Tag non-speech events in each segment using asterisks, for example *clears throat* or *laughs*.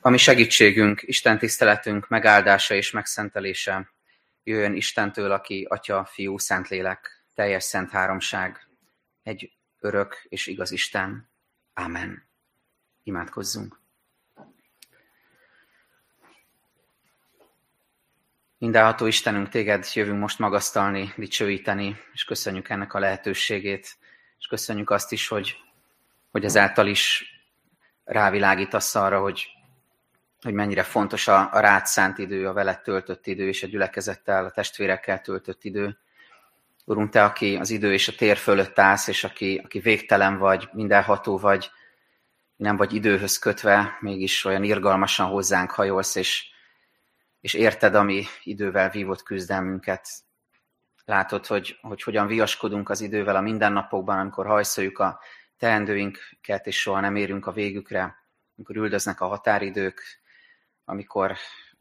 Ami segítségünk, Isten tiszteletünk megáldása és megszentelése jöjjön Istentől, aki Atya, Fiú, Szentlélek, teljes szent háromság, egy örök és igaz Isten. Amen. Imádkozzunk. Mindenható Istenünk, téged jövünk most magasztalni, dicsőíteni, és köszönjük ennek a lehetőségét, és köszönjük azt is, hogy, hogy ezáltal is rávilágítasz arra, hogy hogy mennyire fontos a, a rád szánt idő, a veled töltött idő, és a gyülekezettel, a testvérekkel töltött idő. Urunk, Te, aki az idő és a tér fölött állsz, és aki, aki végtelen vagy, mindenható vagy, nem vagy időhöz kötve, mégis olyan irgalmasan hozzánk hajolsz, és, és érted a mi idővel vívott küzdelmünket. Látod, hogy, hogy hogyan viaskodunk az idővel a mindennapokban, amikor hajszoljuk a teendőinket, és soha nem érünk a végükre, amikor üldöznek a határidők, amikor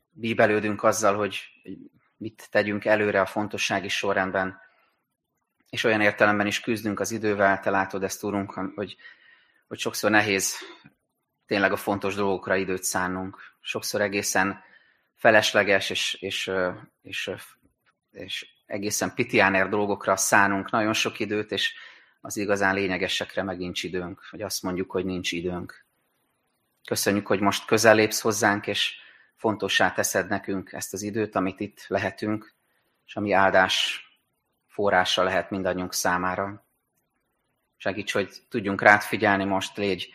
bíbelődünk azzal, hogy mit tegyünk előre a fontossági sorrendben, és olyan értelemben is küzdünk az idővel, te látod ezt, Úrunk, hogy, hogy sokszor nehéz tényleg a fontos dolgokra időt szánnunk. Sokszor egészen felesleges és, és, és, és egészen pitiáner dolgokra szánunk nagyon sok időt, és az igazán lényegesekre meg nincs időnk, vagy azt mondjuk, hogy nincs időnk. Köszönjük, hogy most közel lépsz hozzánk, és fontossá teszed nekünk ezt az időt, amit itt lehetünk, és ami áldás forrása lehet mindannyiunk számára. Segíts, hogy tudjunk rád figyelni most, légy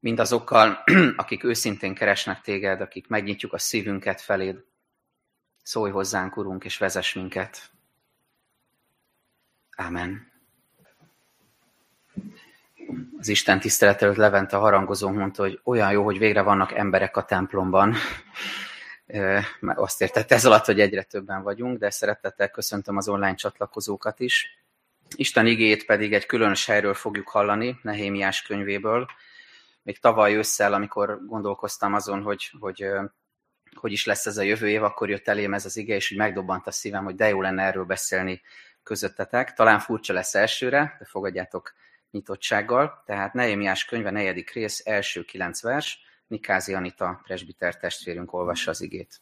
mindazokkal, *clears throat* akik őszintén keresnek téged, akik megnyitjuk a szívünket feléd. Szólj hozzánk, Urunk, és vezess minket. Ámen az Isten tisztelet előtt Levente harangozó mondta, hogy olyan jó, hogy végre vannak emberek a templomban. Azt értette ez alatt, hogy egyre többen vagyunk, de szeretettel köszöntöm az online csatlakozókat is. Isten igét pedig egy különös helyről fogjuk hallani, Nehémiás könyvéből. Még tavaly ősszel, amikor gondolkoztam azon, hogy, hogy hogy is lesz ez a jövő év, akkor jött elém ez az ige, és úgy megdobbant a szívem, hogy de jó lenne erről beszélni közöttetek. Talán furcsa lesz elsőre, de fogadjátok nyitottsággal, tehát Nehemiás könyve negyedik rész, első kilenc vers, Nikázi Anita presbiter testvérünk olvassa az igét.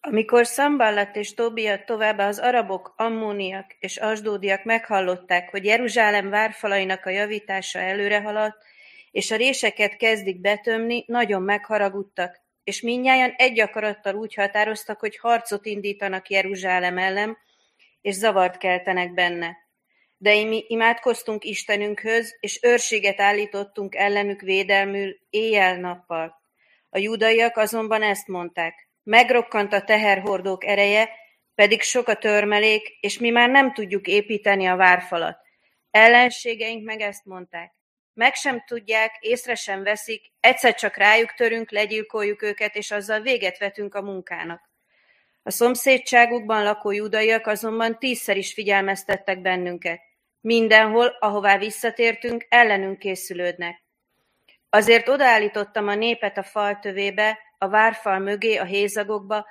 Amikor Szamballat és Tóbia továbbá az arabok, ammóniak és asdódiak meghallották, hogy Jeruzsálem várfalainak a javítása előre haladt, és a réseket kezdik betömni, nagyon megharagudtak, és mindnyájan egy akarattal úgy határoztak, hogy harcot indítanak Jeruzsálem ellen, és zavart keltenek benne. De mi imádkoztunk Istenünkhöz, és őrséget állítottunk ellenük védelmül éjjel-nappal. A judaiak azonban ezt mondták. Megrokkant a teherhordók ereje, pedig sok a törmelék, és mi már nem tudjuk építeni a várfalat. Ellenségeink meg ezt mondták. Meg sem tudják, észre sem veszik, egyszer csak rájuk törünk, legyilkoljuk őket, és azzal véget vetünk a munkának. A szomszédságukban lakó judaiak azonban tízszer is figyelmeztettek bennünket. Mindenhol, ahová visszatértünk, ellenünk készülődnek. Azért odaállítottam a népet a fal tövébe, a várfal mögé, a hézagokba,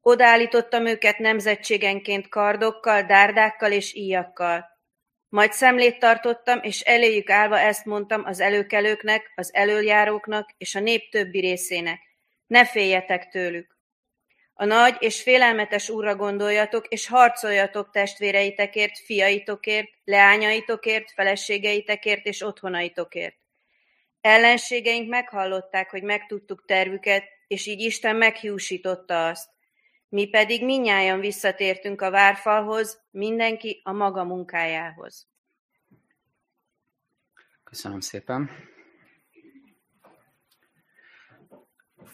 odaállítottam őket nemzetségenként kardokkal, dárdákkal és íjakkal. Majd szemlét tartottam, és eléjük állva ezt mondtam az előkelőknek, az elöljáróknak és a nép többi részének. Ne féljetek tőlük. A nagy és félelmetes Úrra gondoljatok, és harcoljatok testvéreitekért, fiaitokért, leányaitokért, feleségeitekért és otthonaitokért. Ellenségeink meghallották, hogy megtudtuk tervüket, és így Isten meghiúsította azt. Mi pedig minnyáján visszatértünk a várfalhoz, mindenki a maga munkájához. Köszönöm szépen.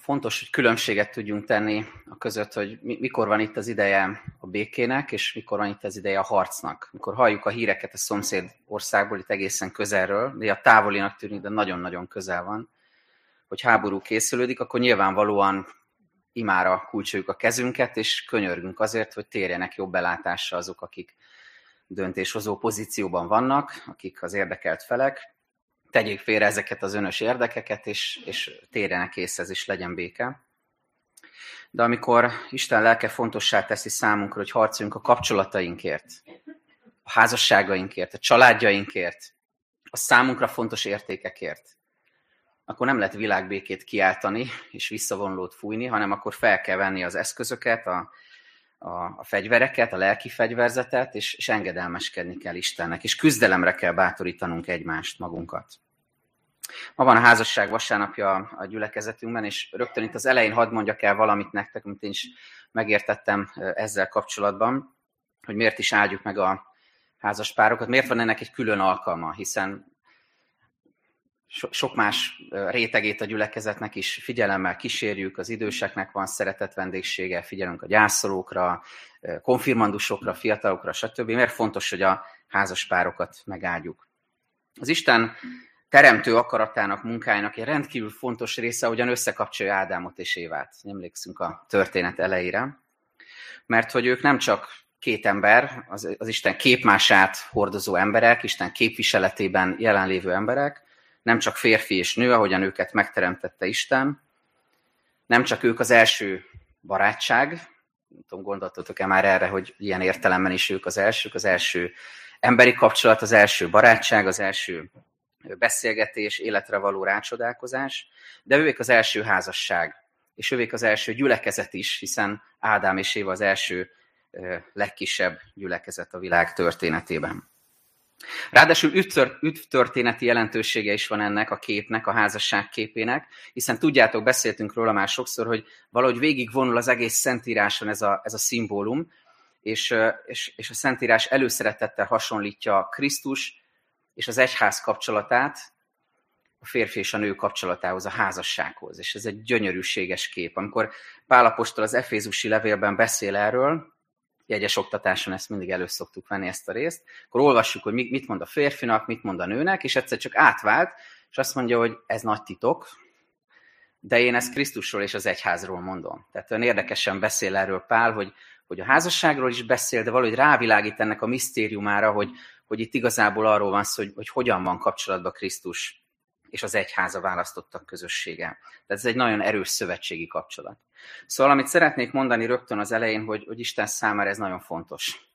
Fontos, hogy különbséget tudjunk tenni a között, hogy mikor van itt az ideje a békének, és mikor van itt az ideje a harcnak. Mikor halljuk a híreket a szomszéd országból, itt egészen közelről, de a távolinak tűnik, de nagyon-nagyon közel van, hogy háború készülődik, akkor nyilvánvalóan imára kulcsoljuk a kezünket, és könyörgünk azért, hogy térjenek jobb belátásra azok, akik döntéshozó pozícióban vannak, akik az érdekelt felek, tegyék félre ezeket az önös érdekeket, és, és térjenek észhez, és legyen béke. De amikor Isten lelke fontossá teszi számunkra, hogy harcoljunk a kapcsolatainkért, a házasságainkért, a családjainkért, a számunkra fontos értékekért, akkor nem lehet világbékét kiáltani és visszavonulót fújni, hanem akkor fel kell venni az eszközöket, a, a, a fegyvereket, a lelki fegyverzetet, és, és engedelmeskedni kell Istennek, és küzdelemre kell bátorítanunk egymást, magunkat. Ma van a házasság vasárnapja a gyülekezetünkben, és rögtön itt az elején hadd mondjak el valamit nektek, amit én is megértettem ezzel kapcsolatban, hogy miért is áldjuk meg a házaspárokat, miért van ennek egy külön alkalma, hiszen sok más rétegét a gyülekezetnek is figyelemmel kísérjük, az időseknek van szeretett vendégsége, figyelünk a gyászolókra, konfirmandusokra, fiatalokra, stb. Miért fontos, hogy a házaspárokat megáldjuk? Az Isten teremtő akaratának, munkájának egy rendkívül fontos része, hogyan összekapcsolja Ádámot és Évát. Emlékszünk a történet elejére. Mert hogy ők nem csak két ember, az, az Isten képmását hordozó emberek, Isten képviseletében jelenlévő emberek, nem csak férfi és nő, ahogyan őket megteremtette Isten, nem csak ők az első barátság, nem tudom, gondoltatok-e már erre, hogy ilyen értelemben is ők az elsők, az első emberi kapcsolat, az első barátság, az első beszélgetés, életre való rácsodálkozás, de ők az első házasság, és ők az első gyülekezet is, hiszen Ádám és Éva az első legkisebb gyülekezet a világ történetében. Ráadásul üdvtörténeti jelentősége is van ennek a képnek, a házasság képének, hiszen tudjátok, beszéltünk róla már sokszor, hogy valahogy végigvonul az egész Szentíráson ez a, ez a szimbólum, és, és, és a Szentírás előszeretettel hasonlítja Krisztus és az egyház kapcsolatát a férfi és a nő kapcsolatához, a házassághoz. És ez egy gyönyörűséges kép. Amikor Pálapostól az Efézusi levélben beszél erről, jegyes oktatáson ezt mindig elő szoktuk venni ezt a részt, akkor olvassuk, hogy mit mond a férfinak, mit mond a nőnek, és egyszer csak átvált, és azt mondja, hogy ez nagy titok, de én ezt Krisztusról és az egyházról mondom. Tehát olyan érdekesen beszél erről Pál, hogy, hogy a házasságról is beszél, de valahogy rávilágít ennek a misztériumára, hogy, hogy itt igazából arról van szó, hogy, hogy hogyan van kapcsolatban Krisztus és az egyháza választottak közössége. Tehát ez egy nagyon erős szövetségi kapcsolat. Szóval amit szeretnék mondani rögtön az elején, hogy, hogy Isten számára ez nagyon fontos.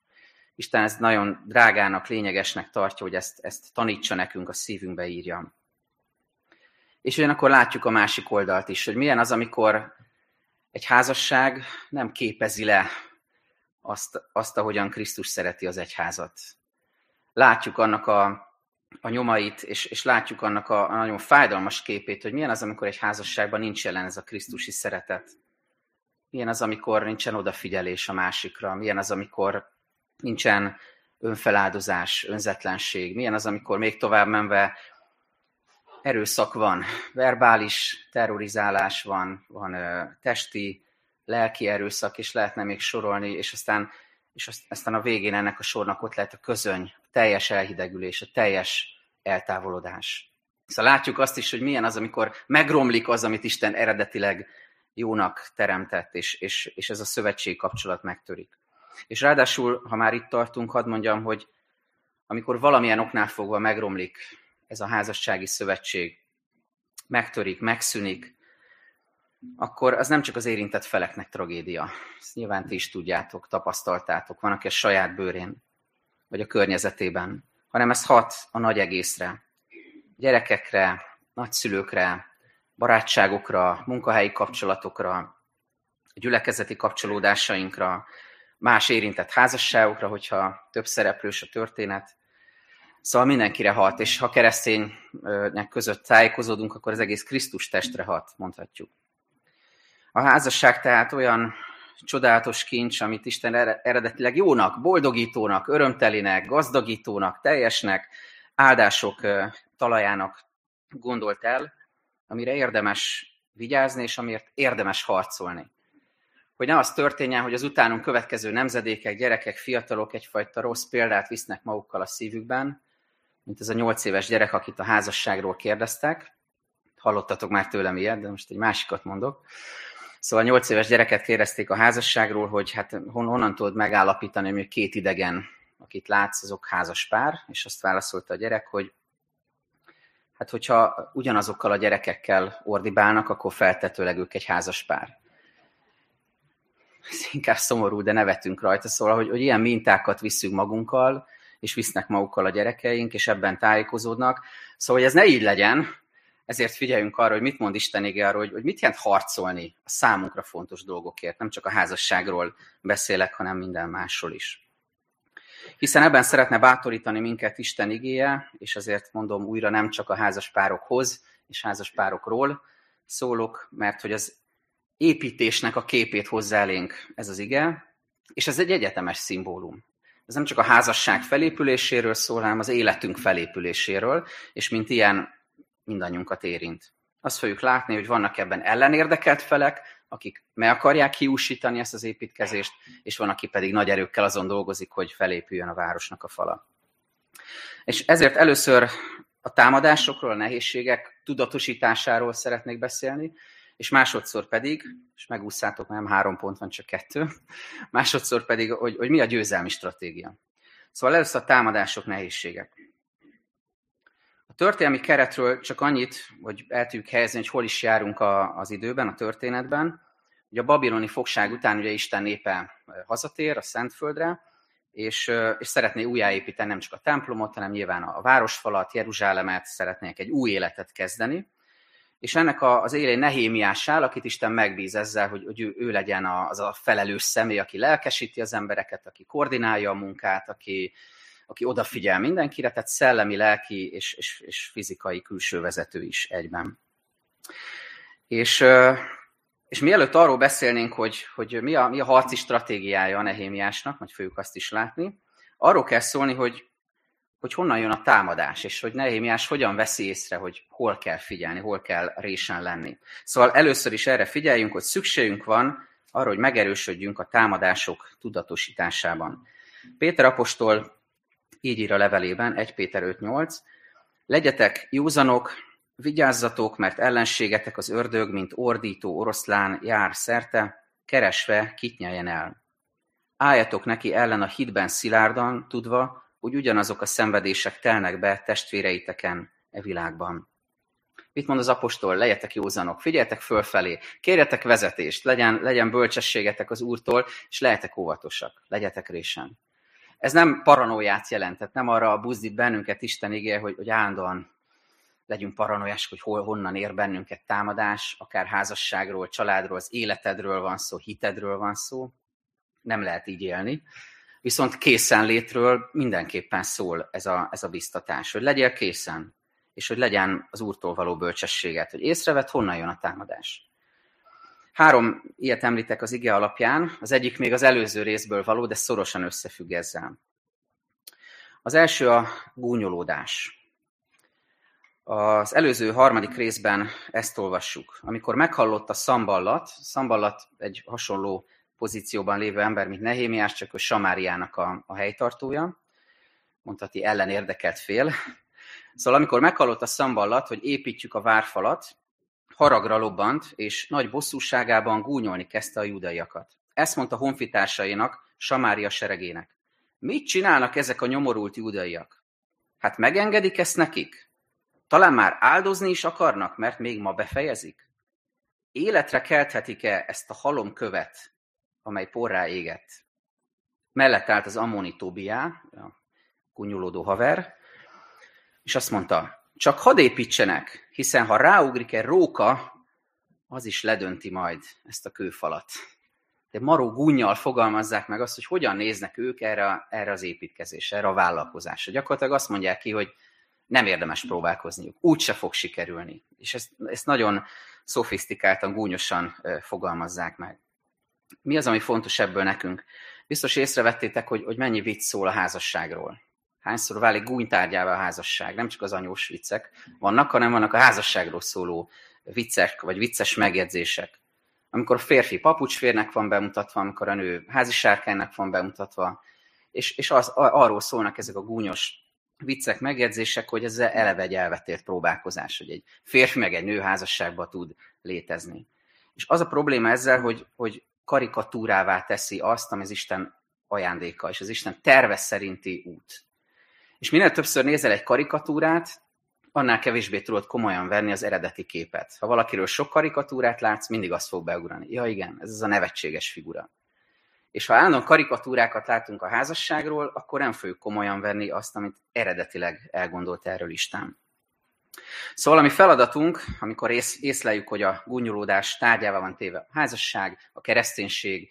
Isten ezt nagyon drágának, lényegesnek tartja, hogy ezt, ezt tanítsa nekünk, a szívünkbe írja. És ugyanakkor látjuk a másik oldalt is, hogy milyen az, amikor egy házasság nem képezi le azt, azt ahogyan Krisztus szereti az egyházat. Látjuk annak a a nyomait, és, és látjuk annak a, a nagyon fájdalmas képét, hogy milyen az, amikor egy házasságban nincs jelen ez a krisztusi szeretet. Milyen az, amikor nincsen odafigyelés a másikra. Milyen az, amikor nincsen önfeláldozás, önzetlenség. Milyen az, amikor még tovább menve erőszak van, verbális terrorizálás van, van ö, testi, lelki erőszak, és lehetne még sorolni, és aztán, és aztán a végén ennek a sornak ott lehet a közöny, teljes elhidegülés, a teljes eltávolodás. Szóval látjuk azt is, hogy milyen az, amikor megromlik az, amit Isten eredetileg jónak teremtett, és, és, és ez a szövetség kapcsolat megtörik. És ráadásul, ha már itt tartunk, hadd mondjam, hogy amikor valamilyen oknál fogva megromlik ez a házassági szövetség, megtörik, megszűnik, akkor az nem csak az érintett feleknek tragédia. Ezt nyilván ti is tudjátok, tapasztaltátok, van, aki a saját bőrén vagy a környezetében, hanem ez hat a nagy egészre. Gyerekekre, nagyszülőkre, barátságokra, munkahelyi kapcsolatokra, gyülekezeti kapcsolódásainkra, más érintett házasságokra, hogyha több szereplős a történet. Szóval mindenkire hat, és ha kereszténynek között tájékozódunk, akkor az egész Krisztus testre hat, mondhatjuk. A házasság tehát olyan csodálatos kincs, amit Isten eredetileg jónak, boldogítónak, örömtelinek, gazdagítónak, teljesnek, áldások talajának gondolt el, amire érdemes vigyázni, és amiért érdemes harcolni. Hogy ne az történjen, hogy az utánunk következő nemzedékek, gyerekek, fiatalok egyfajta rossz példát visznek magukkal a szívükben, mint ez a nyolc éves gyerek, akit a házasságról kérdeztek. Hallottatok már tőlem ilyet, de most egy másikat mondok Szóval nyolc éves gyereket kérdezték a házasságról, hogy hát honnan tudod megállapítani, hogy két idegen, akit látsz, azok házas pár, és azt válaszolta a gyerek, hogy hát hogyha ugyanazokkal a gyerekekkel ordibálnak, akkor feltetőleg ők egy házas pár. Ez inkább szomorú, de nevetünk rajta, szóval, hogy, hogy ilyen mintákat visszünk magunkkal, és visznek magukkal a gyerekeink, és ebben tájékozódnak. Szóval, hogy ez ne így legyen, ezért figyeljünk arra, hogy mit mond Isten ige arra, hogy, hogy mit jelent harcolni a számunkra fontos dolgokért. Nem csak a házasságról beszélek, hanem minden másról is. Hiszen ebben szeretne bátorítani minket Isten igéje, és ezért mondom újra nem csak a házaspárokhoz és házaspárokról szólok, mert hogy az építésnek a képét hozzá elénk ez az ige, és ez egy egyetemes szimbólum. Ez nem csak a házasság felépüléséről szól, hanem az életünk felépüléséről, és mint ilyen mindannyiunkat érint. Azt fogjuk látni, hogy vannak ebben ellenérdekelt felek, akik meg akarják hiúsítani ezt az építkezést, és van, aki pedig nagy erőkkel azon dolgozik, hogy felépüljön a városnak a fala. És ezért először a támadásokról, a nehézségek tudatosításáról szeretnék beszélni, és másodszor pedig, és megúszátok, nem három pont van, csak kettő, másodszor pedig, hogy, hogy mi a győzelmi stratégia. Szóval először a támadások, nehézségek. A történelmi keretről csak annyit, hogy el tudjuk helyezni, hogy hol is járunk a, az időben, a történetben. Ugye a babiloni fogság után ugye Isten népe hazatér a Szentföldre, és, és szeretné újjáépíteni nem csak a templomot, hanem nyilván a városfalat, Jeruzsálemet, szeretnék egy új életet kezdeni. És ennek az élén Nehémiás áll, akit Isten megbíz ezzel, hogy, hogy ő, ő legyen az a felelős személy, aki lelkesíti az embereket, aki koordinálja a munkát, aki, aki odafigyel mindenkire, tehát szellemi, lelki és, és, és fizikai külső vezető is egyben. És, és mielőtt arról beszélnénk, hogy, hogy mi, a, mi a harci stratégiája a Nehémiásnak, majd fogjuk azt is látni, arról kell szólni, hogy, hogy honnan jön a támadás, és hogy Nehémiás hogyan veszi észre, hogy hol kell figyelni, hol kell résen lenni. Szóval először is erre figyeljünk, hogy szükségünk van arra, hogy megerősödjünk a támadások tudatosításában. Péter apostol így ír a levelében, 1 Péter 5.8, legyetek józanok, vigyázzatok, mert ellenségetek az ördög, mint ordító oroszlán jár szerte, keresve kit nyeljen el. Álljatok neki ellen a hitben szilárdan, tudva, hogy ugyanazok a szenvedések telnek be testvéreiteken e világban. Mit mond az apostol? Legyetek józanok, figyeljetek fölfelé, kérjetek vezetést, legyen, legyen bölcsességetek az Úrtól, és lehetek óvatosak, legyetek résen. Ez nem paranóját jelent, tehát nem arra buzdít bennünket Isten igéje, hogy, hogy állandóan legyünk paranoiások, hogy hol, honnan ér bennünket támadás, akár házasságról, családról, az életedről van szó, hitedről van szó. Nem lehet így élni. Viszont készenlétről mindenképpen szól ez a, ez a biztatás, hogy legyél készen, és hogy legyen az Úrtól való bölcsességet, hogy észrevet, honnan jön a támadás. Három ilyet említek az ige alapján, az egyik még az előző részből való, de szorosan összefügg ezzel. Az első a gúnyolódás. Az előző harmadik részben ezt olvassuk. Amikor meghallott a szamballat, szamballat egy hasonló pozícióban lévő ember, mint Nehémiás, csak a Samáriának a, a helytartója, mondhatni ellen érdekelt fél. Szóval amikor meghallott a szamballat, hogy építjük a várfalat, haragra lobbant, és nagy bosszúságában gúnyolni kezdte a judaiakat. Ezt mondta honfitársainak, Samária seregének. Mit csinálnak ezek a nyomorult judaiak? Hát megengedik ezt nekik? Talán már áldozni is akarnak, mert még ma befejezik? Életre kelthetik-e ezt a halom követ, amely porrá égett? Mellett állt az Ammoni Tobiá, a kunyulódó haver, és azt mondta, csak hadd építsenek, hiszen ha ráugrik egy róka, az is ledönti majd ezt a kőfalat. De maró gúnyjal fogalmazzák meg azt, hogy hogyan néznek ők erre, erre az építkezésre, erre a vállalkozásra. Gyakorlatilag azt mondják ki, hogy nem érdemes próbálkozniuk, úgyse fog sikerülni. És ezt, ezt nagyon szofisztikáltan, gúnyosan fogalmazzák meg. Mi az, ami fontos ebből nekünk? Biztos észrevettétek, hogy, hogy mennyi vicc szól a házasságról hányszor válik gúnytárgyává a házasság. Nem csak az anyós viccek vannak, hanem vannak a házasságról szóló viccek, vagy vicces megjegyzések. Amikor a férfi papucsférnek van bemutatva, amikor a nő házisárkánynak van bemutatva, és, és az, arról szólnak ezek a gúnyos viccek, megjegyzések, hogy ez eleve egy elvetélt próbálkozás, hogy egy férfi meg egy nő házasságban tud létezni. És az a probléma ezzel, hogy, hogy karikatúrává teszi azt, ami az Isten ajándéka, és az Isten terve szerinti út. És minél többször nézel egy karikatúrát, annál kevésbé tudod komolyan venni az eredeti képet. Ha valakiről sok karikatúrát látsz, mindig azt fog beugrani. Ja igen, ez az a nevetséges figura. És ha állandóan karikatúrákat látunk a házasságról, akkor nem fogjuk komolyan venni azt, amit eredetileg elgondolt erről Isten. Szóval ami feladatunk, amikor ész, észleljük, hogy a gúnyolódás tárgyává van téve a házasság, a kereszténység,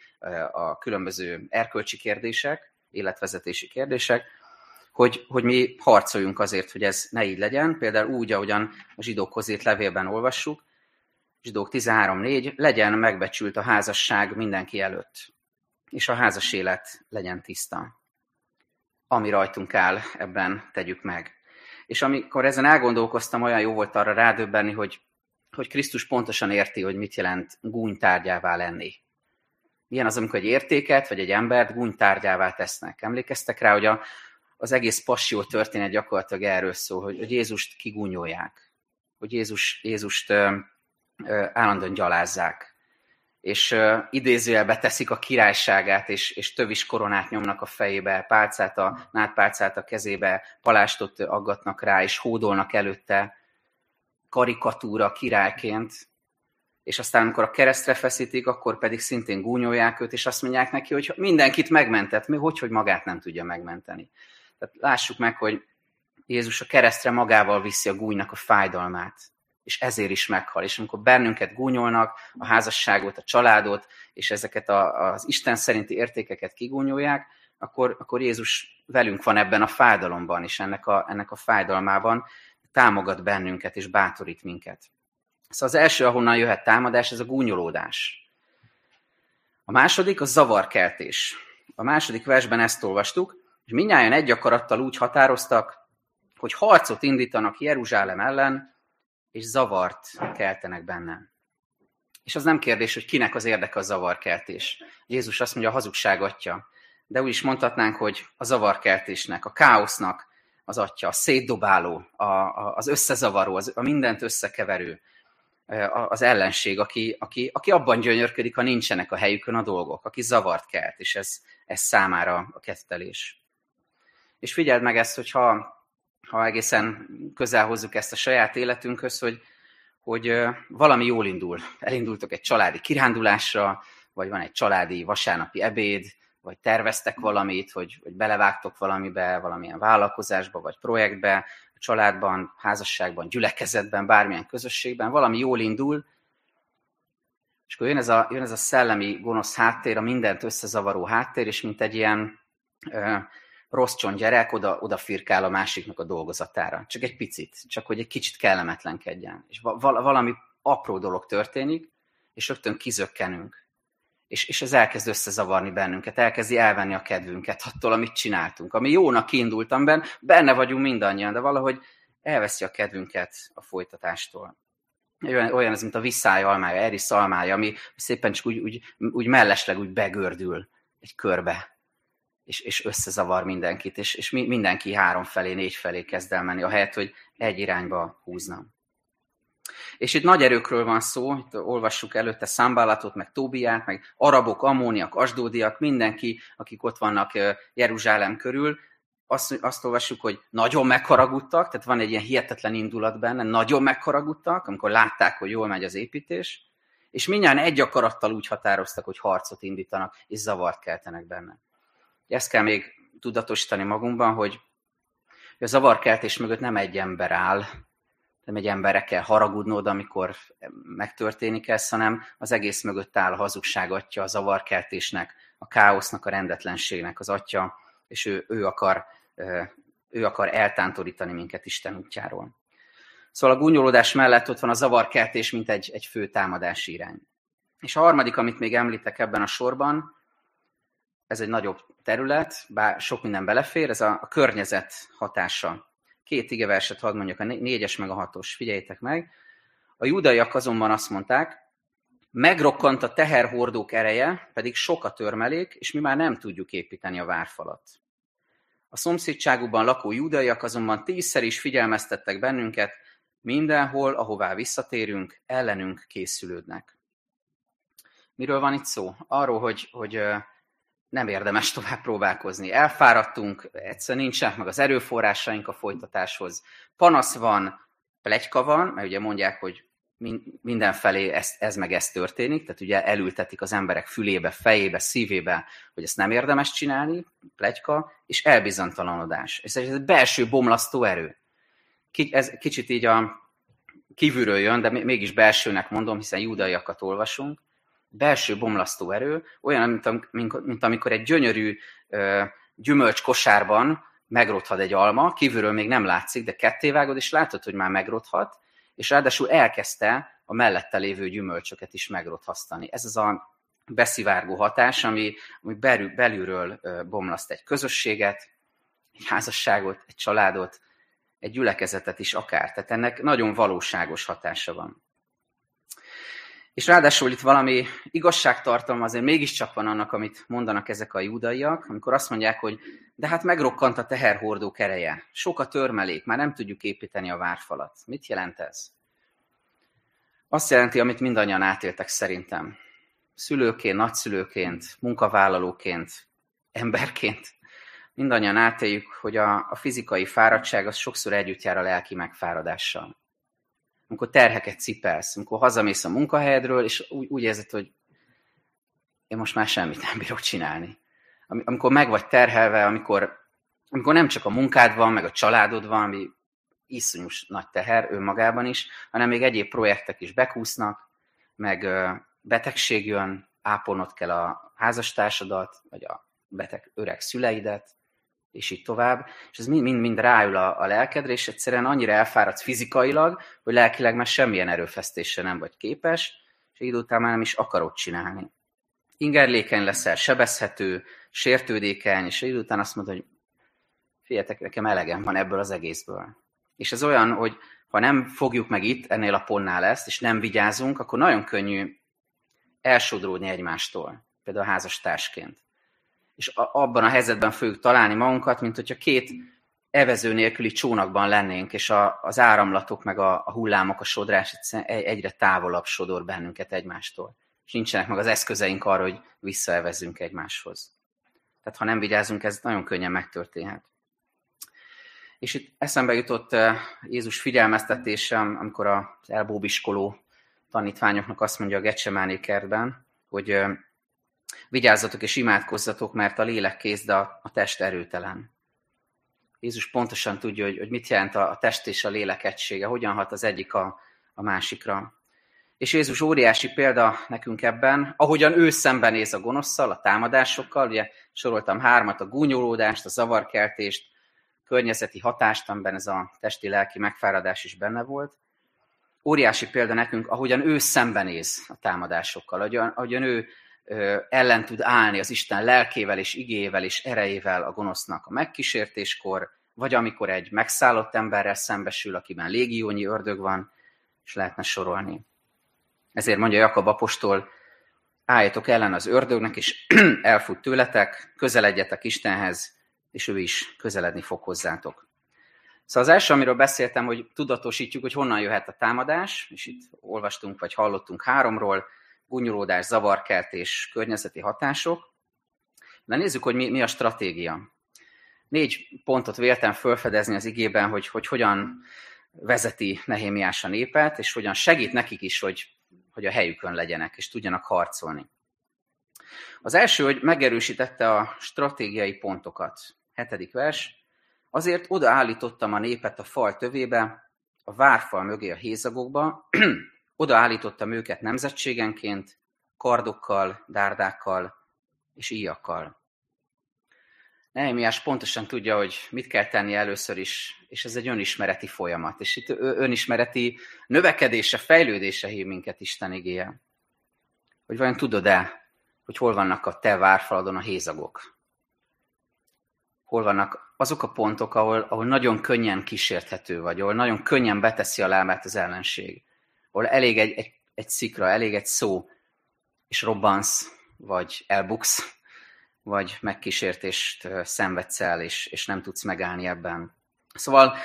a különböző erkölcsi kérdések, életvezetési kérdések, hogy, hogy mi harcoljunk azért, hogy ez ne így legyen. Például úgy, ahogyan a zsidókhoz írt levélben olvassuk, zsidók 13.4, legyen megbecsült a házasság mindenki előtt, és a házas élet legyen tiszta. Ami rajtunk áll, ebben tegyük meg. És amikor ezen elgondolkoztam, olyan jó volt arra rádöbbenni, hogy, hogy Krisztus pontosan érti, hogy mit jelent gúnytárgyává lenni. Milyen az, amikor egy értéket, vagy egy embert gúnytárgyává tesznek. Emlékeztek rá, hogy a, az egész passió történet gyakorlatilag erről szól, hogy, hogy Jézust kigúnyolják, hogy Jézus, Jézust ö, ö, állandóan gyalázzák, és uh, idézőjelbe teszik a királyságát, és, és tövis koronát nyomnak a fejébe, pálcát a, nádpálcát a kezébe, palástot aggatnak rá, és hódolnak előtte karikatúra királyként, és aztán amikor a keresztre feszítik, akkor pedig szintén gúnyolják őt, és azt mondják neki, hogy mindenkit megmentett, mi hogy, hogy magát nem tudja megmenteni. Tehát lássuk meg, hogy Jézus a keresztre magával viszi a gúnynak a fájdalmát, és ezért is meghal. És amikor bennünket gúnyolnak, a házasságot, a családot, és ezeket a, az Isten szerinti értékeket kigúnyolják, akkor, akkor Jézus velünk van ebben a fájdalomban, és ennek a, ennek a fájdalmában támogat bennünket, és bátorít minket. Szóval az első, ahonnan jöhet támadás, ez a gúnyolódás. A második a zavarkeltés. A második versben ezt olvastuk, és minnyáján egy akarattal úgy határoztak, hogy harcot indítanak Jeruzsálem ellen, és zavart keltenek bennem. És az nem kérdés, hogy kinek az érdeke a zavarkeltés. Jézus azt mondja, a hazugság atya. De úgy is mondhatnánk, hogy a zavarkeltésnek, a káosznak az atya, a szétdobáló, a, a, az összezavaró, az, a mindent összekeverő, az ellenség, aki, aki, aki abban gyönyörködik, ha nincsenek a helyükön a dolgok, aki zavart kelt, és ez, ez számára a kettelés. És figyeld meg ezt, hogyha ha egészen közel hozzuk ezt a saját életünkhöz, hogy, hogy valami jól indul. Elindultok egy családi kirándulásra, vagy van egy családi vasárnapi ebéd, vagy terveztek valamit, hogy, hogy belevágtok valamibe, valamilyen vállalkozásba, vagy projektbe, a családban, házasságban, gyülekezetben, bármilyen közösségben, valami jól indul, és akkor jön ez a, jön ez a szellemi gonosz háttér, a mindent összezavaró háttér, és mint egy ilyen rossz gyerek oda, oda firkál a másiknak a dolgozatára. Csak egy picit, csak hogy egy kicsit kellemetlenkedjen. És val- valami apró dolog történik, és rögtön kizökkenünk. És, és ez elkezd összezavarni bennünket, elkezdi elvenni a kedvünket attól, amit csináltunk. Ami jónak kiindultam benne, benne vagyunk mindannyian, de valahogy elveszi a kedvünket a folytatástól. Olyan, olyan ez, mint a visszája almája, Eris almája, ami szépen csak úgy, úgy, úgy mellesleg úgy begördül egy körbe és, és összezavar mindenkit, és, és mindenki három felé, négy felé kezd el menni, ahelyett, hogy egy irányba húzna. És itt nagy erőkről van szó, itt olvassuk előtte Szambálatot, meg Tóbiát, meg arabok, ammóniak, asdódiak, mindenki, akik ott vannak Jeruzsálem körül, azt, azt olvassuk, hogy nagyon megharagudtak, tehát van egy ilyen hihetetlen indulat benne, nagyon megharagudtak, amikor látták, hogy jól megy az építés, és mindjárt egy akarattal úgy határoztak, hogy harcot indítanak, és zavart keltenek benne. Ezt kell még tudatosítani magunkban, hogy a zavarkeltés mögött nem egy ember áll, nem egy emberre kell haragudnod, amikor megtörténik ez, hanem az egész mögött áll a hazugság atya, a zavarkeltésnek, a káosznak, a rendetlenségnek az atya, és ő, ő, akar, ő akar eltántorítani minket Isten útjáról. Szóval a gúnyolódás mellett ott van a zavarkeltés, mint egy, egy fő támadási irány. És a harmadik, amit még említek ebben a sorban, ez egy nagyobb terület, bár sok minden belefér, ez a, a környezet hatása. Két igeverset hadd mondjuk, a négyes meg a hatos, figyeljétek meg. A judaiak azonban azt mondták, megrokkant a teherhordók ereje, pedig sok a törmelék, és mi már nem tudjuk építeni a várfalat. A szomszédságukban lakó judaiak azonban tízszer is figyelmeztettek bennünket, mindenhol, ahová visszatérünk, ellenünk készülődnek. Miről van itt szó? Arról, hogy, hogy nem érdemes tovább próbálkozni. Elfáradtunk, egyszerűen nincsenek meg az erőforrásaink a folytatáshoz. Panasz van, plegyka van, mert ugye mondják, hogy mindenfelé ez, ez meg ez történik, tehát ugye elültetik az emberek fülébe, fejébe, szívébe, hogy ezt nem érdemes csinálni, plegyka, és elbizonytalanodás. Ez egy belső bomlasztó erő. ez kicsit így a kívülről jön, de mégis belsőnek mondom, hiszen judaiakat olvasunk, belső bomlasztó erő, olyan, mint, mint amikor egy gyönyörű gyümölcs kosárban megrothad egy alma, kívülről még nem látszik, de kettévágod, és látod, hogy már megrothat, és ráadásul elkezdte a mellette lévő gyümölcsöket is megrothasztani. Ez az a beszivárgó hatás, ami, ami belül, belülről bomlaszt egy közösséget, egy házasságot, egy családot, egy gyülekezetet is akár. Tehát ennek nagyon valóságos hatása van. És ráadásul itt valami igazságtartalma azért mégiscsak van annak, amit mondanak ezek a judaiak, amikor azt mondják, hogy de hát megrokkant a teherhordó kereje, sok a törmelék, már nem tudjuk építeni a várfalat. Mit jelent ez? Azt jelenti, amit mindannyian átéltek szerintem. Szülőként, nagyszülőként, munkavállalóként, emberként, mindannyian átéljük, hogy a, a fizikai fáradtság az sokszor együtt jár a lelki megfáradással amikor terheket cipelsz, amikor hazamész a munkahelyedről, és úgy, úgy érzed, hogy én most már semmit nem bírok csinálni. Amikor meg vagy terhelve, amikor, amikor nem csak a munkád van, meg a családod van, ami iszonyús nagy teher önmagában is, hanem még egyéb projektek is bekúsznak, meg betegség jön, ápolnod kell a házastársadat, vagy a beteg öreg szüleidet, és így tovább, és ez mind-mind ráül a, a lelkedre, és egyszerűen annyira elfáradsz fizikailag, hogy lelkileg már semmilyen erőfesztésre nem vagy képes, és idő után már nem is akarod csinálni. Ingerlékeny leszel, sebezhető, sértődékeny, és idő után azt mondod, hogy figyeljetek, nekem elegem van ebből az egészből. És ez olyan, hogy ha nem fogjuk meg itt, ennél a pontnál ezt, és nem vigyázunk, akkor nagyon könnyű elsodródni egymástól, például házastársként és abban a helyzetben fogjuk találni magunkat, mint hogyha két evező nélküli csónakban lennénk, és a, az áramlatok meg a, a hullámok, a sodrás egyre távolabb sodor bennünket egymástól. És nincsenek meg az eszközeink arra, hogy visszaevezzünk egymáshoz. Tehát ha nem vigyázunk, ez nagyon könnyen megtörténhet. És itt eszembe jutott eh, Jézus figyelmeztetése, amikor az elbóbiskoló tanítványoknak azt mondja a Gecsemáné kertben, hogy eh, Vigyázzatok és imádkozzatok, mert a lélek kész, de a, test erőtelen. Jézus pontosan tudja, hogy, hogy mit jelent a, a test és a lélek egysége, hogyan hat az egyik a, a másikra. És Jézus óriási példa nekünk ebben, ahogyan ő szembenéz a gonoszszal, a támadásokkal, ugye soroltam hármat, a gúnyolódást, a zavarkeltést, környezeti hatást, amiben ez a testi-lelki megfáradás is benne volt. Óriási példa nekünk, ahogyan ő szembenéz a támadásokkal, ahogyan, ahogyan ő ellen tud állni az Isten lelkével és igével és erejével a gonosznak a megkísértéskor, vagy amikor egy megszállott emberrel szembesül, akiben légiónyi ördög van, és lehetne sorolni. Ezért mondja Jakab apostol, álljatok ellen az ördögnek, és *clears throat* elfut tőletek, közeledjetek Istenhez, és ő is közeledni fog hozzátok. Szóval az első, amiről beszéltem, hogy tudatosítjuk, hogy honnan jöhet a támadás, és itt olvastunk, vagy hallottunk háromról, gúnyolódás, zavarkeltés, környezeti hatások. De nézzük, hogy mi, mi a stratégia. Négy pontot véltem felfedezni az igében, hogy, hogy hogyan vezeti Nehémiás a népet, és hogyan segít nekik is, hogy, hogy a helyükön legyenek, és tudjanak harcolni. Az első, hogy megerősítette a stratégiai pontokat. Hetedik vers. Azért odaállítottam a népet a fal tövébe, a várfal mögé a hézagokba, *clears throat* Odaállítottam őket nemzetségenként, kardokkal, dárdákkal és íjakkal. Nehemiás pontosan tudja, hogy mit kell tenni először is, és ez egy önismereti folyamat. És itt önismereti növekedése, fejlődése hív minket Isten igéje. Hogy vajon tudod-e, hogy hol vannak a te várfaladon a hézagok? Hol vannak azok a pontok, ahol, ahol nagyon könnyen kísérthető vagy, ahol nagyon könnyen beteszi a lábát az ellenség ahol elég egy, egy, egy szikra, elég egy szó, és robbansz, vagy elbuksz, vagy megkísértést szenvedsz el, és, és nem tudsz megállni ebben. Szóval,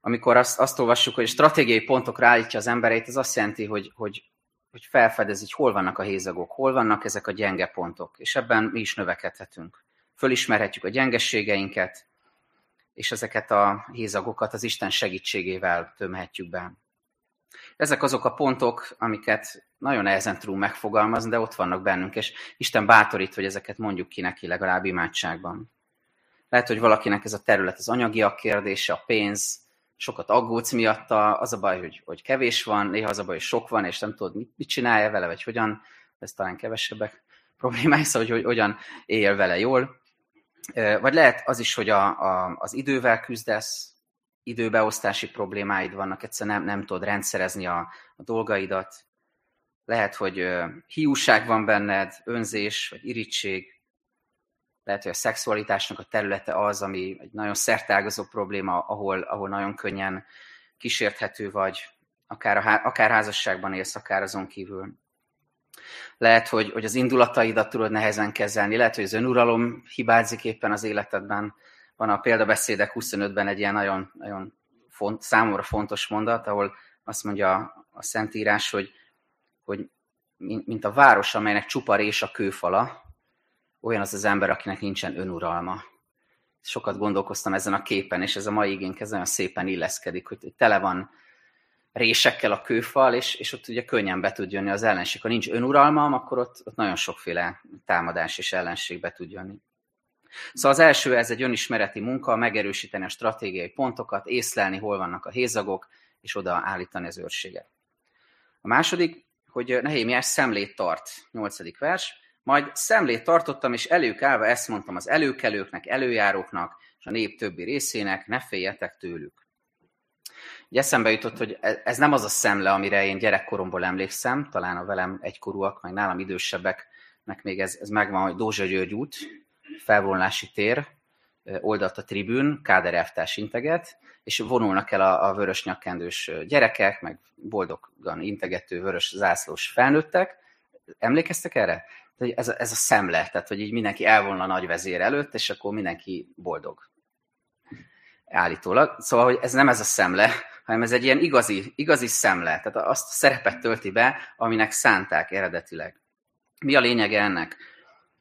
amikor azt, azt olvassuk, hogy stratégiai pontokra állítja az embereit, ez azt jelenti, hogy, hogy, hogy felfedez, hogy hol vannak a hézagok, hol vannak ezek a gyenge pontok, és ebben mi is növekedhetünk. Fölismerhetjük a gyengességeinket, és ezeket a hézagokat az Isten segítségével tömhetjük be. Ezek azok a pontok, amiket nagyon nehezen tudunk megfogalmazni, de ott vannak bennünk, és Isten bátorít, hogy ezeket mondjuk ki neki legalább imádságban. Lehet, hogy valakinek ez a terület az anyagiak kérdése, a pénz, sokat aggódsz miatta, az a baj, hogy, hogy kevés van, néha az a baj, hogy sok van, és nem tudod, mit, mit csinálja vele, vagy hogyan, ez talán kevesebbek *laughs* problémái, szóval, hogy, hogy hogyan él vele jól. Vagy lehet az is, hogy a, a, az idővel küzdesz, időbeosztási problémáid vannak, egyszerűen nem, nem tudod rendszerezni a, a dolgaidat. Lehet, hogy hiúság van benned, önzés, vagy irítség. Lehet, hogy a szexualitásnak a területe az, ami egy nagyon szertágazó probléma, ahol, ahol nagyon könnyen kísérthető vagy, akár, a, akár házasságban élsz, akár azon kívül. Lehet, hogy, hogy az indulataidat tudod nehezen kezelni, lehet, hogy az önuralom hibázik éppen az életedben, van a példabeszédek 25-ben egy ilyen nagyon, nagyon font, számomra fontos mondat, ahol azt mondja a Szentírás, hogy, hogy mint a város, amelynek csupa rés a kőfala, olyan az az ember, akinek nincsen önuralma. Sokat gondolkoztam ezen a képen, és ez a mai igénk ez nagyon szépen illeszkedik, hogy tele van résekkel a kőfal, és, és ott ugye könnyen be tud jönni az ellenség. Ha nincs önuralmam, akkor ott, ott nagyon sokféle támadás és ellenség be tud jönni. Szóval az első, ez egy önismereti munka, megerősíteni a stratégiai pontokat, észlelni, hol vannak a hézagok, és oda állítani az őrséget. A második, hogy Nehémiás szemlét tart, nyolcadik vers, majd szemlét tartottam, és előkállva ezt mondtam az előkelőknek, előjáróknak, és a nép többi részének, ne féljetek tőlük. Ugye eszembe jutott, hogy ez nem az a szemle, amire én gyerekkoromból emlékszem, talán a velem egykorúak, meg nálam idősebbeknek még ez, ez megvan, hogy Dózsa György út, felvonulási tér, oldalt a tribűn, Káder elvtárs integet, és vonulnak el a, a vörös nyakkendős gyerekek, meg boldogan integető vörös zászlós felnőttek. Emlékeztek erre? Ez a, ez a szemle, tehát hogy így mindenki elvonul a nagy vezér előtt, és akkor mindenki boldog. Állítólag. Szóval, hogy ez nem ez a szemle, hanem ez egy ilyen igazi, igazi szemle, tehát azt a szerepet tölti be, aminek szánták eredetileg. Mi a lényege ennek?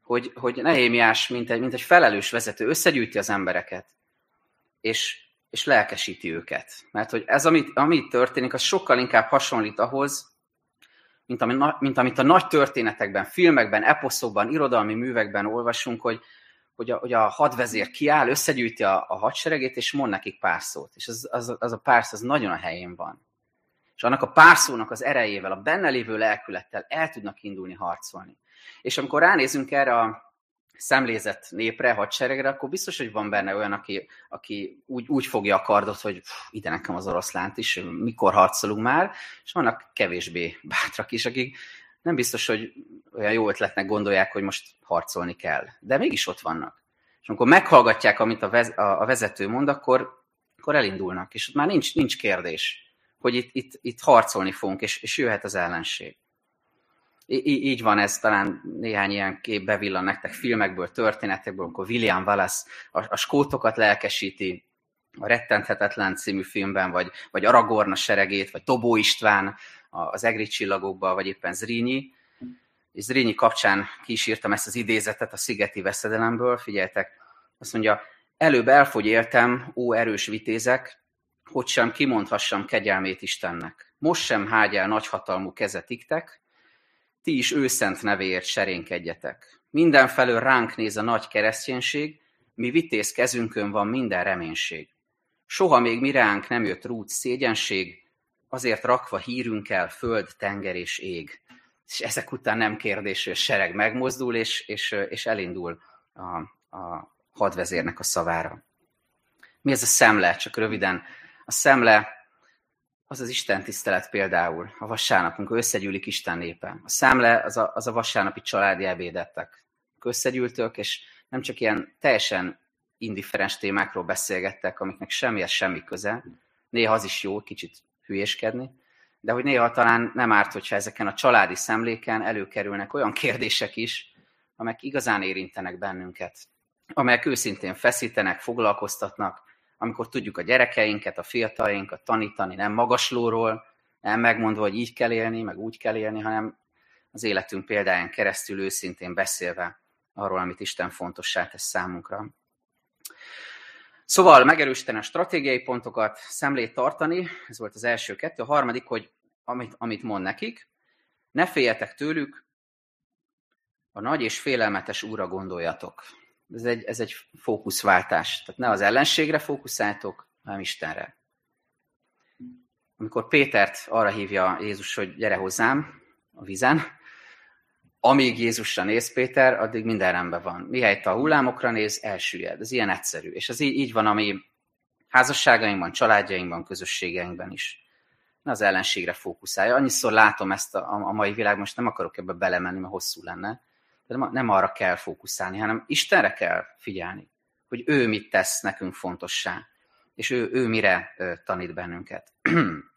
Hogy, hogy Nehémiás, mint egy, mint egy felelős vezető, összegyűjti az embereket, és, és lelkesíti őket. Mert hogy ez, amit, amit történik, az sokkal inkább hasonlít ahhoz, mint, ami, mint amit a nagy történetekben, filmekben, eposzokban, irodalmi művekben olvasunk, hogy, hogy a, hogy a hadvezér kiáll, összegyűjti a, a hadseregét, és mond nekik pár szót. És az, az, az a pár szó az nagyon a helyén van. És annak a pár az erejével, a benne lévő lelkülettel el tudnak indulni harcolni. És amikor ránézünk erre a szemlézett népre, hadseregre, akkor biztos, hogy van benne olyan, aki, aki úgy, úgy fogja a kardot, hogy pff, ide nekem az oroszlánt is, mikor harcolunk már, és vannak kevésbé bátrak is, akik nem biztos, hogy olyan jó ötletnek gondolják, hogy most harcolni kell. De mégis ott vannak. És amikor meghallgatják, amit a, vez, a, a vezető mond, akkor, akkor elindulnak, és ott már nincs, nincs kérdés, hogy itt, itt, itt harcolni fogunk, és, és jöhet az ellenség így van ez, talán néhány ilyen kép bevillan nektek filmekből, történetekből, amikor William Wallace a, a skótokat lelkesíti, a Rettenthetetlen című filmben, vagy, vagy Aragorn seregét, vagy Tobó István az Egri csillagokban, vagy éppen Zrínyi. És Zrínyi kapcsán kísírtam ezt az idézetet a Szigeti veszedelemből, figyeljetek, azt mondja, előbb elfogy éltem, ó erős vitézek, hogy sem kimondhassam kegyelmét Istennek. Most sem hágyál nagyhatalmú kezetiktek, ti is őszent nevéért serénkedjetek. Mindenfelől ránk néz a nagy kereszténység, mi vitéz kezünkön van minden reménység. Soha még mi ránk nem jött rút szégyenség, azért rakva hírünkkel föld, tenger és ég. És ezek után nem kérdés, hogy a sereg megmozdul, és, és, és elindul a, a hadvezérnek a szavára. Mi ez a szemle? Csak röviden. A szemle az az Isten tisztelet például, a vasárnap, amikor összegyűlik Isten népe. A számle az a, az a vasárnapi családi ebédettek. Összegyűltök, és nem csak ilyen teljesen indiferens témákról beszélgettek, amiknek semmihez semmi köze. Néha az is jó, kicsit hülyéskedni, de hogy néha talán nem árt, hogyha ezeken a családi szemléken előkerülnek olyan kérdések is, amelyek igazán érintenek bennünket, amelyek őszintén feszítenek, foglalkoztatnak, amikor tudjuk a gyerekeinket, a fiatalinkat tanítani, nem magaslóról, nem megmondva, hogy így kell élni, meg úgy kell élni, hanem az életünk példáján keresztül őszintén beszélve arról, amit Isten fontossá tesz számunkra. Szóval megerősíteni a stratégiai pontokat, szemlét tartani, ez volt az első kettő. A harmadik, hogy amit, amit mond nekik, ne féljetek tőlük, a nagy és félelmetes úra gondoljatok ez egy, ez egy fókuszváltás. Tehát ne az ellenségre fókuszáltok, hanem Istenre. amikor Pétert arra hívja Jézus, hogy gyere hozzám a vizen, amíg Jézusra néz Péter, addig minden rendben van. Mihelyt a hullámokra néz, elsüllyed. Ez ilyen egyszerű. És ez így, van a mi házasságainkban, családjainkban, közösségeinkben is. Ne az ellenségre fókuszálja. Annyiszor látom ezt a, a mai világ, most nem akarok ebbe belemenni, mert hosszú lenne. Nem, nem arra kell fókuszálni, hanem Istenre kell figyelni, hogy ő mit tesz nekünk fontossá, és ő, ő mire tanít bennünket. *clears throat*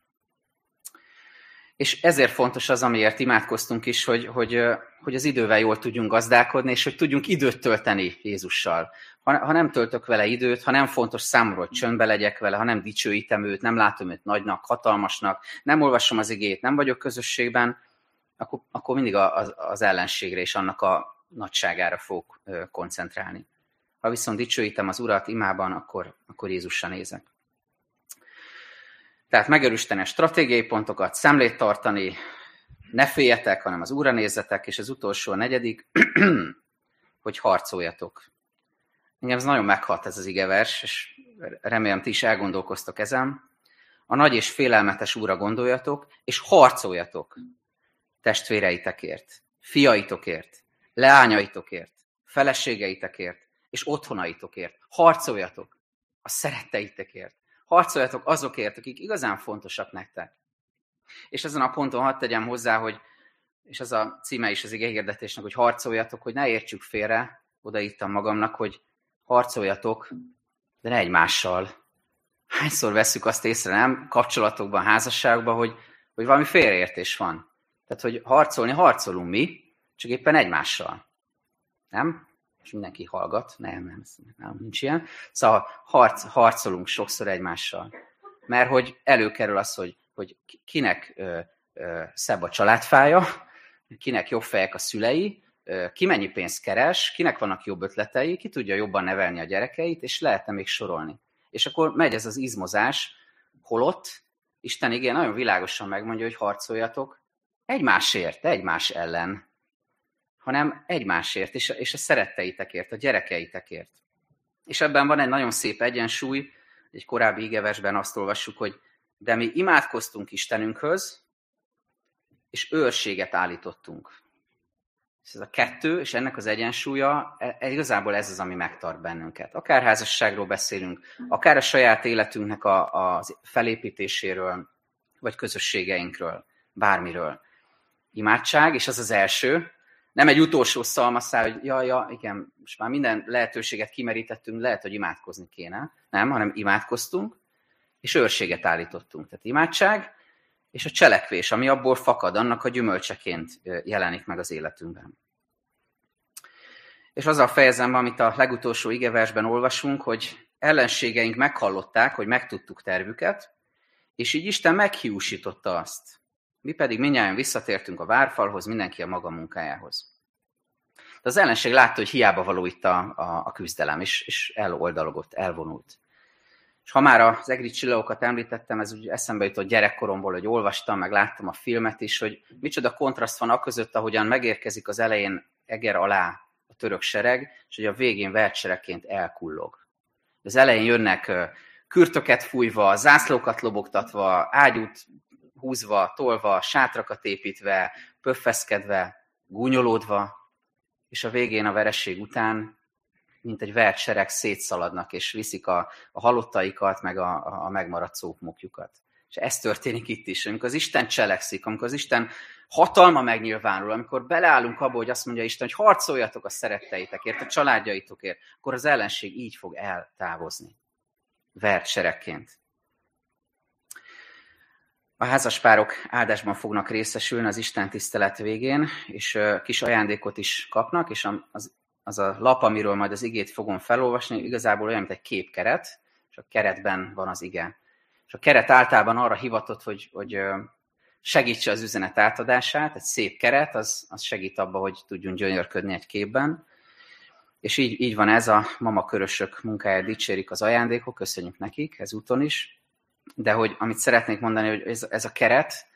És ezért fontos az, amiért imádkoztunk is, hogy, hogy, hogy az idővel jól tudjunk gazdálkodni, és hogy tudjunk időt tölteni Jézussal. Ha, ha nem töltök vele időt, ha nem fontos számomra, hogy csöndbe legyek vele, ha nem dicsőítem őt, nem látom őt nagynak, hatalmasnak, nem olvasom az igét, nem vagyok közösségben, akkor, akkor mindig az, az ellenségre és annak a nagyságára fog koncentrálni. Ha viszont dicsőítem az Urat imában, akkor, akkor Jézusra nézek. Tehát megerősíteni a stratégiai pontokat, szemlét tartani, ne féljetek, hanem az úra nézzetek, és az utolsó, a negyedik, *clears throat* hogy harcoljatok. Engem ez nagyon meghat ez az igevers, és remélem ti is elgondolkoztok ezen. A nagy és félelmetes úra gondoljatok, és harcoljatok testvéreitekért, fiaitokért, leányaitokért, feleségeitekért, és otthonaitokért. Harcoljatok a szeretteitekért. Harcoljatok azokért, akik igazán fontosak nektek. És ezen a ponton hadd tegyem hozzá, hogy, és ez a címe is az hirdetésnek, hogy harcoljatok, hogy ne értsük félre, odaíttam magamnak, hogy harcoljatok, de ne egymással. Hányszor veszük azt észre, nem? Kapcsolatokban, házasságban, hogy, hogy valami félreértés van. Tehát, hogy harcolni, harcolunk mi, csak éppen egymással. Nem? És mindenki hallgat. Nem, nem, nem nincs ilyen. Szóval harc, harcolunk sokszor egymással. Mert hogy előkerül az, hogy, hogy kinek ö, ö, szebb a családfája, kinek jobb fejek a szülei, ö, ki mennyi pénzt keres, kinek vannak jobb ötletei, ki tudja jobban nevelni a gyerekeit, és lehetne még sorolni. És akkor megy ez az izmozás, holott Isten igen nagyon világosan megmondja, hogy harcoljatok egymásért, egymás ellen hanem egymásért, és, és a szeretteitekért, a gyerekeitekért. És ebben van egy nagyon szép egyensúly, egy korábbi ígevesben azt olvassuk, hogy de mi imádkoztunk Istenünkhöz, és őrséget állítottunk. És ez a kettő, és ennek az egyensúlya, e, e, igazából ez az, ami megtart bennünket. Akár házasságról beszélünk, akár a saját életünknek a, a felépítéséről, vagy közösségeinkről, bármiről. Imádság, és az az első, nem egy utolsó szalmaszál, hogy ja, ja, igen, most már minden lehetőséget kimerítettünk, lehet, hogy imádkozni kéne. Nem, hanem imádkoztunk, és őrséget állítottunk. Tehát imádság, és a cselekvés, ami abból fakad, annak a gyümölcseként jelenik meg az életünkben. És azzal fejezem, amit a legutolsó igeversben olvasunk, hogy ellenségeink meghallották, hogy megtudtuk tervüket, és így Isten meghiúsította azt, mi pedig minnyáján visszatértünk a várfalhoz, mindenki a maga munkájához. De az ellenség látta, hogy hiába való itt a, a, a küzdelem, és, és eloldalogott, elvonult. És ha már az egri csillagokat említettem, ez úgy eszembe jutott gyerekkoromból, hogy olvastam, meg láttam a filmet is, hogy micsoda kontraszt van a között, ahogyan megérkezik az elején Eger alá a török sereg, és hogy a végén vertsereként elkullog. Az elején jönnek kürtöket fújva, zászlókat lobogtatva, ágyút húzva, tolva, sátrakat építve, pöffeszkedve, gúnyolódva, és a végén a vereség után, mint egy vert sereg szétszaladnak, és viszik a, a halottaikat, meg a, a megmaradt szókmokjukat. És ez történik itt is, amikor az Isten cselekszik, amikor az Isten hatalma megnyilvánul, amikor beleállunk abba, hogy azt mondja Isten, hogy harcoljatok a szeretteitekért, a családjaitokért, akkor az ellenség így fog eltávozni. Vert seregként. A házaspárok áldásban fognak részesülni az Isten tisztelet végén, és kis ajándékot is kapnak, és az, az a lap, amiről majd az igét fogom felolvasni, igazából olyan, mint egy képkeret, és a keretben van az ige. És a keret általában arra hivatott, hogy, hogy segítse az üzenet átadását, egy szép keret, az, az segít abba, hogy tudjunk gyönyörködni egy képben. És így, így van ez, a mama körösök munkáját dicsérik az ajándékok, köszönjük nekik ezúton is de hogy amit szeretnék mondani, hogy ez, ez a keret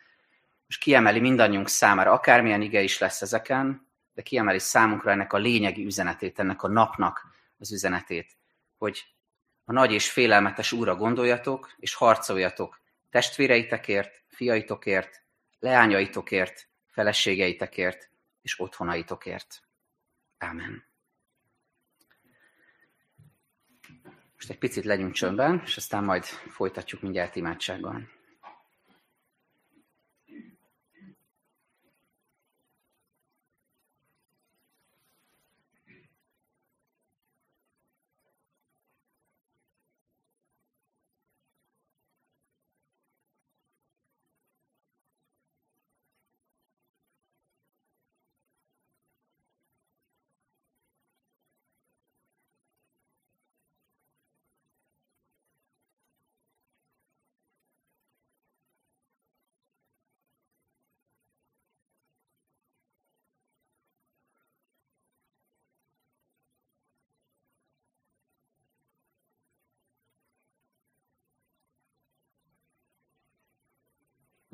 most kiemeli mindannyiunk számára, akármilyen ige is lesz ezeken, de kiemeli számunkra ennek a lényegi üzenetét, ennek a napnak az üzenetét, hogy a nagy és félelmetes úra gondoljatok, és harcoljatok testvéreitekért, fiaitokért, leányaitokért, feleségeitekért és otthonaitokért. Ámen. Most egy picit legyünk csöndben, és aztán majd folytatjuk mindjárt imádsággal.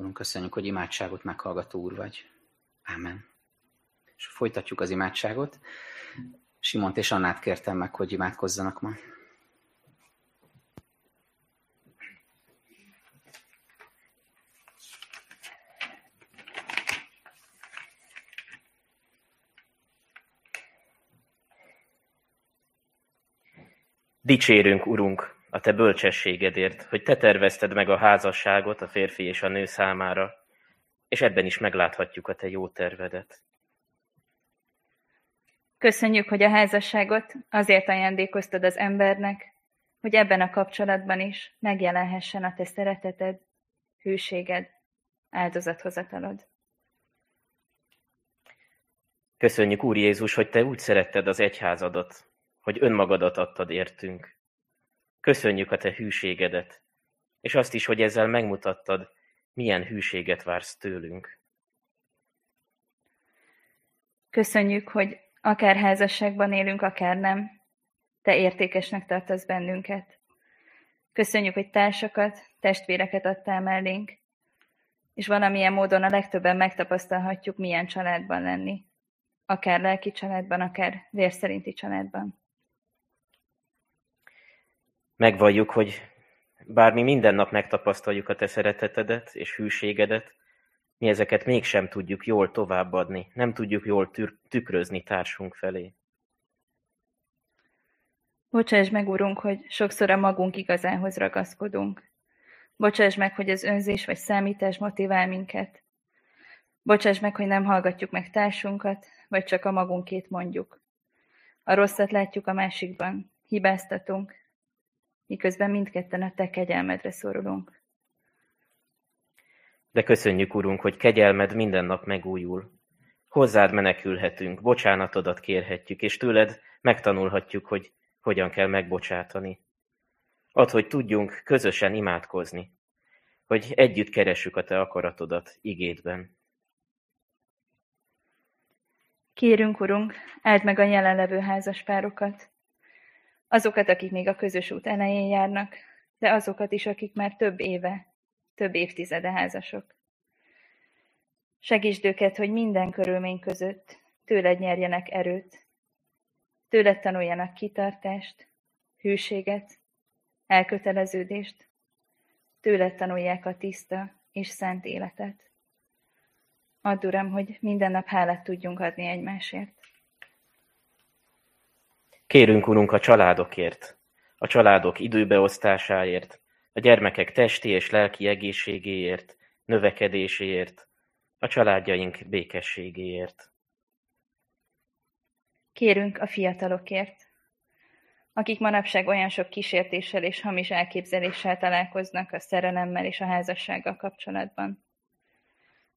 Urunk, köszönjük, hogy imádságot meghallgató Úr vagy. Ámen. És folytatjuk az imádságot. Simont és Annát kértem meg, hogy imádkozzanak ma. Dicsérünk, Urunk, a te bölcsességedért, hogy te tervezted meg a házasságot a férfi és a nő számára, és ebben is megláthatjuk a te jó tervedet. Köszönjük, hogy a házasságot azért ajándékoztad az embernek, hogy ebben a kapcsolatban is megjelenhessen a te szereteted, hűséged, áldozathozatalod. Köszönjük, Úr Jézus, hogy te úgy szeretted az egyházadat, hogy önmagadat adtad értünk. Köszönjük a te hűségedet, és azt is, hogy ezzel megmutattad, milyen hűséget vársz tőlünk. Köszönjük, hogy akár házasságban élünk, akár nem, te értékesnek tartasz bennünket. Köszönjük, hogy társakat, testvéreket adtál mellénk, és valamilyen módon a legtöbben megtapasztalhatjuk, milyen családban lenni. Akár lelki családban, akár vérszerinti családban. Megvalljuk, hogy bár mi minden nap megtapasztaljuk a te szeretetedet és hűségedet, mi ezeket mégsem tudjuk jól továbbadni, nem tudjuk jól tükrözni társunk felé. Bocsáss meg, Urunk, hogy sokszor a magunk igazához ragaszkodunk. Bocsáss meg, hogy az önzés vagy számítás motivál minket. Bocsáss meg, hogy nem hallgatjuk meg társunkat, vagy csak a magunkét mondjuk. A rosszat látjuk a másikban, hibáztatunk, miközben mindketten a te kegyelmedre szorulunk. De köszönjük, Urunk, hogy kegyelmed minden nap megújul. Hozzád menekülhetünk, bocsánatodat kérhetjük, és tőled megtanulhatjuk, hogy hogyan kell megbocsátani. Add, hogy tudjunk közösen imádkozni, hogy együtt keressük a te akaratodat igédben. Kérünk, Urunk, áld meg a jelenlevő házaspárokat, Azokat, akik még a közös út elején járnak, de azokat is, akik már több éve, több évtizede házasok. Segítsd őket, hogy minden körülmény között tőled nyerjenek erőt, tőled tanuljanak kitartást, hűséget, elköteleződést, tőled tanulják a tiszta és szent életet. Add, Uram, hogy minden nap hálát tudjunk adni egymásért. Kérünk, Urunk, a családokért, a családok időbeosztásáért, a gyermekek testi és lelki egészségéért, növekedéséért, a családjaink békességéért. Kérünk a fiatalokért, akik manapság olyan sok kísértéssel és hamis elképzeléssel találkoznak a szerelemmel és a házassággal kapcsolatban.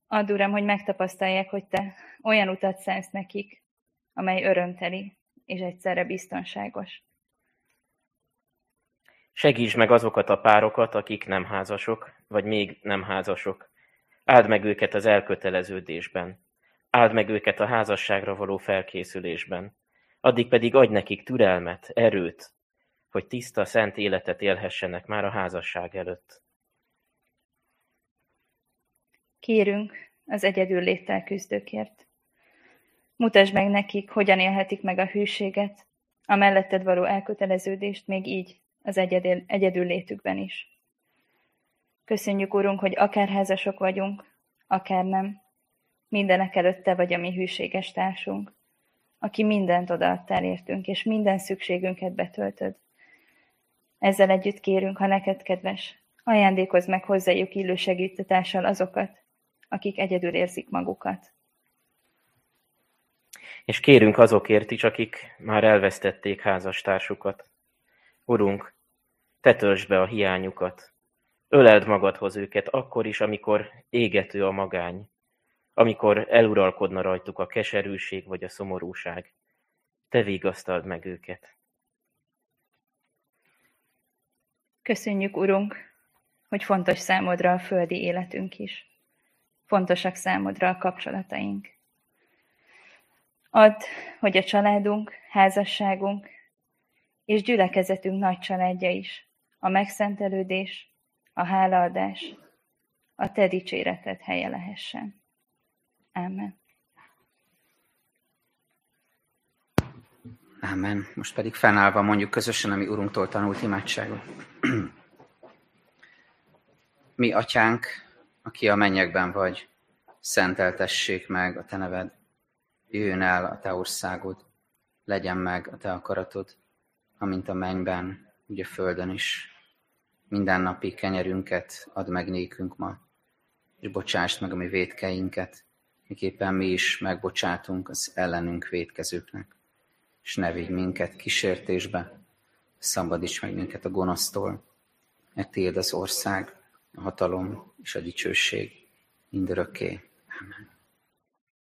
Add, Uram, hogy megtapasztalják, hogy Te olyan utat szánsz nekik, amely örömteli, és egyszerre biztonságos. Segíts meg azokat a párokat, akik nem házasok, vagy még nem házasok. Áld meg őket az elköteleződésben. Áld meg őket a házasságra való felkészülésben. Addig pedig adj nekik türelmet, erőt, hogy tiszta, szent életet élhessenek már a házasság előtt. Kérünk az egyedül léttel küzdőkért. Mutasd meg nekik, hogyan élhetik meg a hűséget, a melletted való elköteleződést még így, az egyedül, egyedül létükben is. Köszönjük, Urunk, hogy akár házasok vagyunk, akár nem. Mindenek előtt Te vagy a mi hűséges társunk, aki mindent odaadtál értünk, és minden szükségünket betöltöd. Ezzel együtt kérünk, ha neked kedves, ajándékozz meg hozzájuk illő segítetással azokat, akik egyedül érzik magukat. És kérünk azokért is, akik már elvesztették házastársukat. Urunk, te töltsd be a hiányukat, öleld magadhoz őket akkor is, amikor égető a magány, amikor eluralkodna rajtuk a keserűség vagy a szomorúság. Te vigasztald meg őket. Köszönjük, Urunk, hogy fontos számodra a földi életünk is. Fontosak számodra a kapcsolataink. Add, hogy a családunk, házasságunk és gyülekezetünk nagy családja is, a megszentelődés, a hálaadás, a Te dicséreted helye lehessen. Amen. Amen. Most pedig fennállva mondjuk közösen, ami Urunktól tanult imádságot. Mi, Atyánk, aki a mennyekben vagy, szenteltessék meg a Te neved. Jöjjön el a Te országod, legyen meg a Te akaratod, amint a mennyben, úgy a földön is. Mindennapi kenyerünket add meg nékünk ma, és bocsásd meg a mi védkeinket, miképpen mi is megbocsátunk az ellenünk védkezőknek. És ne vigy minket kísértésbe, szabadíts meg minket a gonosztól, mert tiéd az ország, a hatalom és a dicsőség mindörökké. Amen.